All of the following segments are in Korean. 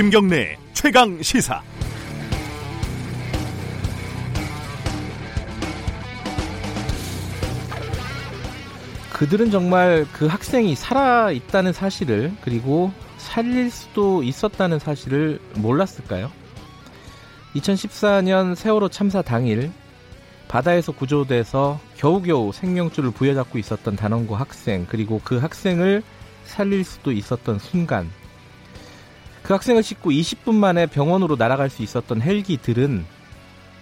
김경래 최강 시사. 그들은 정말 그 학생이 살아 있다는 사실을 그리고 살릴 수도 있었다는 사실을 몰랐을까요? 2014년 세월호 참사 당일 바다에서 구조돼서 겨우겨우 생명줄을 부여잡고 있었던 단원고 학생 그리고 그 학생을 살릴 수도 있었던 순간 그 학생을 싣고 20분 만에 병원으로 날아갈 수 있었던 헬기들은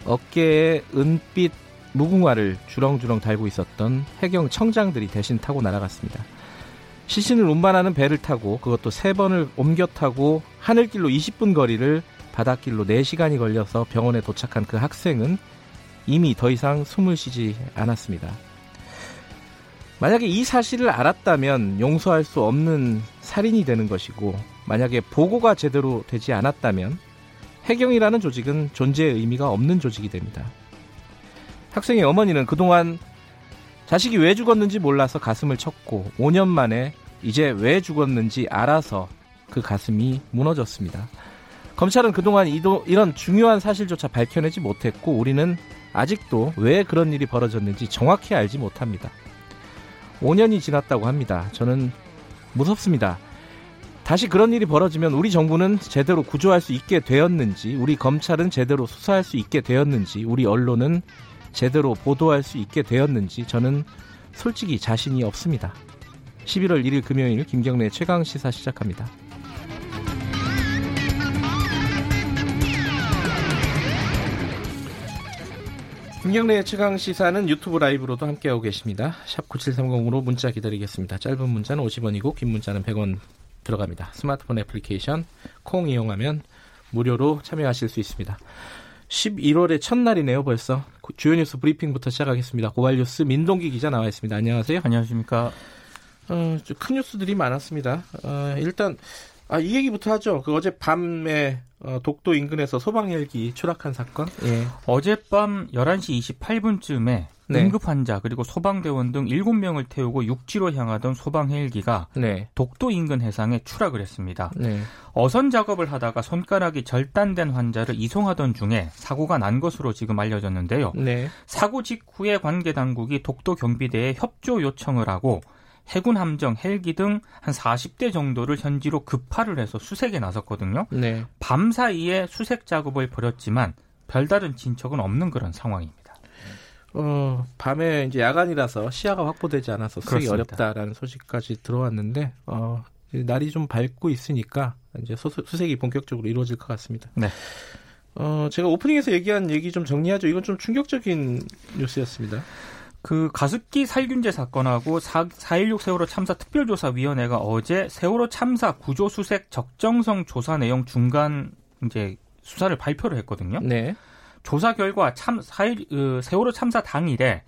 어깨에 은빛 무궁화를 주렁주렁 달고 있었던 해경 청장들이 대신 타고 날아갔습니다. 시신을 운반하는 배를 타고 그것도 세 번을 옮겨 타고 하늘길로 20분 거리를 바닷길로 4시간이 걸려서 병원에 도착한 그 학생은 이미 더 이상 숨을 쉬지 않았습니다. 만약에 이 사실을 알았다면 용서할 수 없는 살인이 되는 것이고 만약에 보고가 제대로 되지 않았다면 해경이라는 조직은 존재의 의미가 없는 조직이 됩니다. 학생의 어머니는 그동안 자식이 왜 죽었는지 몰라서 가슴을 쳤고 5년 만에 이제 왜 죽었는지 알아서 그 가슴이 무너졌습니다. 검찰은 그동안 이도, 이런 중요한 사실조차 밝혀내지 못했고 우리는 아직도 왜 그런 일이 벌어졌는지 정확히 알지 못합니다. 5년이 지났다고 합니다. 저는 무섭습니다. 다시 그런 일이 벌어지면 우리 정부는 제대로 구조할 수 있게 되었는지, 우리 검찰은 제대로 수사할 수 있게 되었는지, 우리 언론은 제대로 보도할 수 있게 되었는지 저는 솔직히 자신이 없습니다. 11월 1일 금요일 김경래 최강 시사 시작합니다. 김경래 최강 시사는 유튜브 라이브로도 함께하고 계십니다. 샵 9730으로 문자 기다리겠습니다. 짧은 문자는 50원이고 긴 문자는 100원 들어갑니다. 스마트폰 애플리케이션 콩 이용하면 무료로 참여하실 수 있습니다. 11월의 첫날이네요, 벌써. 주요 뉴스 브리핑부터 시작하겠습니다. 고발 뉴스 민동기 기자 나와 있습니다. 안녕하세요. 안녕하십니까. 어, 큰 뉴스들이 많았습니다. 어, 일단, 아, 이 얘기부터 하죠. 그 어제 밤에 어, 독도 인근에서 소방 헬기 추락한 사건. 예. 어젯밤 11시 28분쯤에 네. 응급 환자 그리고 소방대원 등 7명을 태우고 육지로 향하던 소방 헬기가 네. 독도 인근 해상에 추락을 했습니다. 네. 어선 작업을 하다가 손가락이 절단된 환자를 이송하던 중에 사고가 난 것으로 지금 알려졌는데요. 네. 사고 직후에 관계 당국이 독도 경비대에 협조 요청을 하고 해군 함정, 헬기 등 한 40대 정도를 현지로 급파를 해서 수색에 나섰거든요. 네. 밤 사이에 수색 작업을 벌였지만 별다른 진척은 없는 그런 상황입니다. 어, 밤에 이제 야간이라서 시야가 확보되지 않아서 수색이 그렇습니다. 어렵다라는 소식까지 들어왔는데 어, 날이 좀 밝고 있으니까 이제 수색이 본격적으로 이루어질 것 같습니다. 네. 어, 제가 오프닝에서 얘기한 얘기 좀 정리하죠. 이건 좀 충격적인 뉴스였습니다. 그 가습기 살균제 사건하고 4.16 세월호 참사 특별조사위원회가 어제 세월호 참사 구조 수색 적정성 조사 내용 중간 이제 수사를 발표를 했거든요. 네. 조사 결과 참 4일 어, 세월호 참사 당일에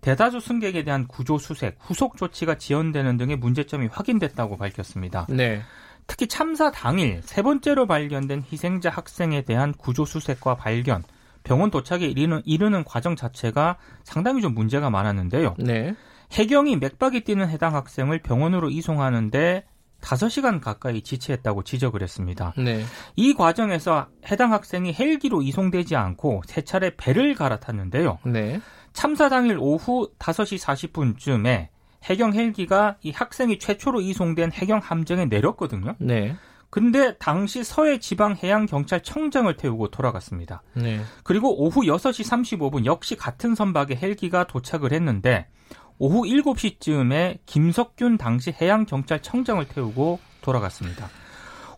대다수 승객에 대한 구조 수색, 후속 조치가 지연되는 등의 문제점이 확인됐다고 밝혔습니다. 네. 특히 참사 당일 세 번째로 발견된 희생자 학생에 대한 구조 수색과 발견, 병원 도착에 이르는, 이르는 과정 자체가 상당히 좀 문제가 많았는데요. 네. 해경이 맥박이 뛰는 해당 학생을 병원으로 이송하는데 5시간 가까이 지체했다고 지적을 했습니다. 네. 이 과정에서 해당 학생이 헬기로 이송되지 않고 세 차례 배를 갈아탔는데요. 네. 참사 당일 오후 5시 40분쯤에 해경 헬기가 이 학생이 최초로 이송된 해경 함정에 내렸거든요. 네. 근데 당시 서해 지방 해양 경찰청장을 태우고 돌아갔습니다. 네. 그리고 오후 6시 35분 역시 같은 선박에 헬기가 도착을 했는데 오후 7시쯤에 김석균 당시 해양경찰청장을 태우고 돌아갔습니다.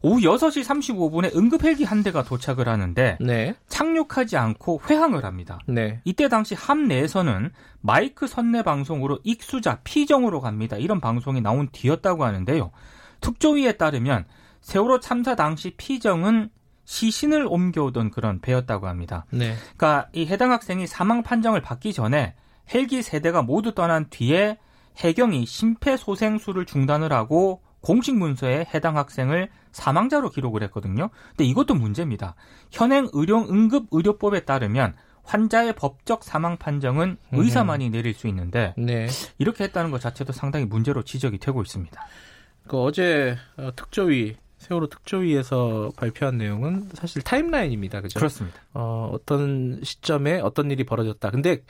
오후 6시 35분에 응급 헬기 한 대가 도착을 하는데 네. 착륙하지 않고 회항을 합니다. 네. 이때 당시 함 내에서는 마이크 선내 방송으로 익수자 피정으로 갑니다. 이런 방송이 나온 뒤였다고 하는데요. 특조위에 따르면 세월호 참사 당시 피정은 시신을 옮겨오던 그런 배였다고 합니다. 네. 그러니까 이 해당 학생이 사망 판정을 받기 전에 헬기 세대가 모두 떠난 뒤에 해경이 심폐소생술을 중단을 하고 공식 문서에 해당 학생을 사망자로 기록을 했거든요. 근데 이것도 문제입니다. 현행 의료 응급 의료법에 따르면 환자의 법적 사망 판정은 의사만이 내릴 수 있는데 네. 이렇게 했다는 것 자체도 상당히 문제로 지적이 되고 있습니다. 그 어제 어, 특조위 세월호 특조위에서 발표한 내용은 사실 타임라인입니다. 그죠? 그렇습니다. 어, 어떤 시점에 어떤 일이 벌어졌다. 근데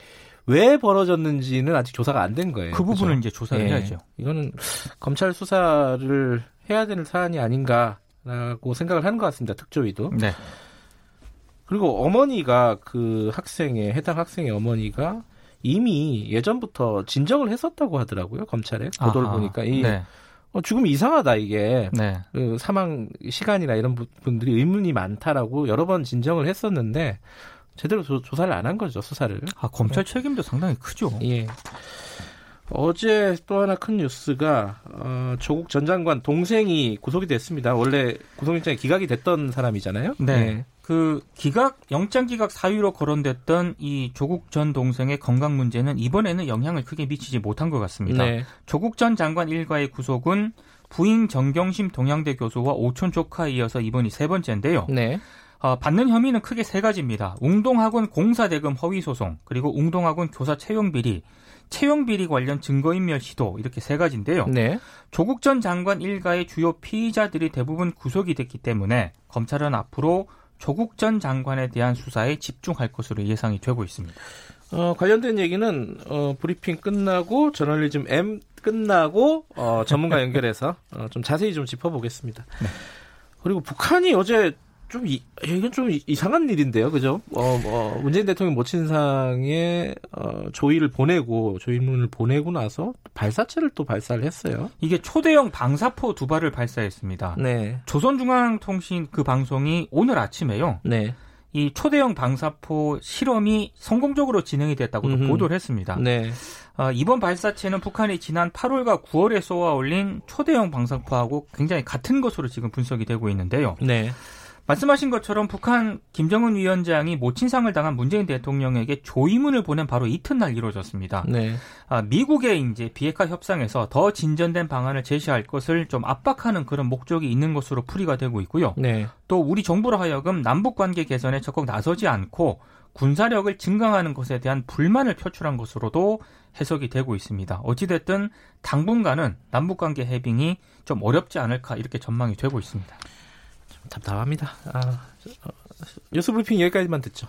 왜 벌어졌는지는 아직 조사가 안 된 거예요. 그 부분은 그죠? 이제 조사를 예. 해야죠. 이거는 검찰 수사를 해야 되는 사안이 아닌가라고 생각을 하는 것 같습니다. 특조위도. 네. 그리고 어머니가 그 학생의 해당 학생의 어머니가 이미 예전부터 진정을 했었다고 하더라고요 검찰에 보도를 아하. 보니까 이 네. 어, 죽음이 이상하다 이게 네. 그 사망 시간이나 이런 부- 분들이 의문이 많다라고 여러 번 진정을 했었는데 제대로 조, 사를 안 한 거죠 수사를 아, 검찰 책임도 상당히 크죠. 예 어제 또 하나 큰 뉴스가 어, 조국 전 장관 동생이 구속이 됐습니다 원래 구속영장이 기각이 됐던 사람이잖아요 네. 예. 그 기각 영장 기각 사유로 거론됐던 이 조국 전 동생의 건강 문제는 이번에는 영향을 크게 미치지 못한 것 같습니다. 네. 조국 전 장관 일가의 구속은 부인 정경심 동양대 교수와 오촌 조카에 이어서 이번이 세 번째인데요. 네. 어, 받는 혐의는 크게 세 가지입니다. 웅동학원 공사대금 허위 소송, 그리고 웅동학원 교사 채용 비리, 채용 비리 관련 증거인멸 시도 이렇게 세 가지인데요. 네. 조국 전 장관 일가의 주요 피의자들이 대부분 구속이 됐기 때문에 검찰은 앞으로 조국 전 장관에 대한 수사에 집중할 것으로 예상이 되고 있습니다. 어, 관련된 얘기는 어, 브리핑 끝나고 저널리즘 M 끝나고 어, 전문가 연결해서 어, 좀 자세히 좀 짚어보겠습니다. 그리고 북한이 어제 좀 이, 이건 좀 이- 이상한 일인데요, 그죠? 어, 어, 문재인 대통령 모친상에 어, 조의를 보내고 조의문을 보내고 나서 발사체를 또 발사를 했어요. 이게 초대형 방사포 두 발을 발사했습니다. 네, 조선중앙통신 그 방송이 오늘 아침에요. 네, 이 초대형 방사포 실험이 성공적으로 진행이 됐다고 또 음흠. 보도를 했습니다. 네, 어, 이번 발사체는 북한이 지난 8월과 9월에 쏘아 올린 초대형 방사포하고 굉장히 같은 것으로 지금 분석이 되고 있는데요. 네, 말씀하신 것처럼 북한 김정은 위원장이 모친상을 당한 문재인 대통령에게 조의문을 보낸 바로 이튿날 이루어졌습니다. 네, 아, 미국의 이제 비핵화 협상에서 더 진전된 방안을 제시할 것을 좀 압박하는 그런 목적이 있는 것으로 풀이가 되고 있고요. 네, 또 우리 정부로 하여금 남북 관계 개선에 적극 나서지 않고 군사력을 증강하는 것에 대한 불만을 표출한 것으로도 해석이 되고 있습니다. 어찌됐든 당분간은 남북 관계 해빙이 좀 어렵지 않을까 이렇게 전망이 되고 있습니다. 답답합니다. 아, 어, 뉴스 브리핑 여기까지만 듣죠.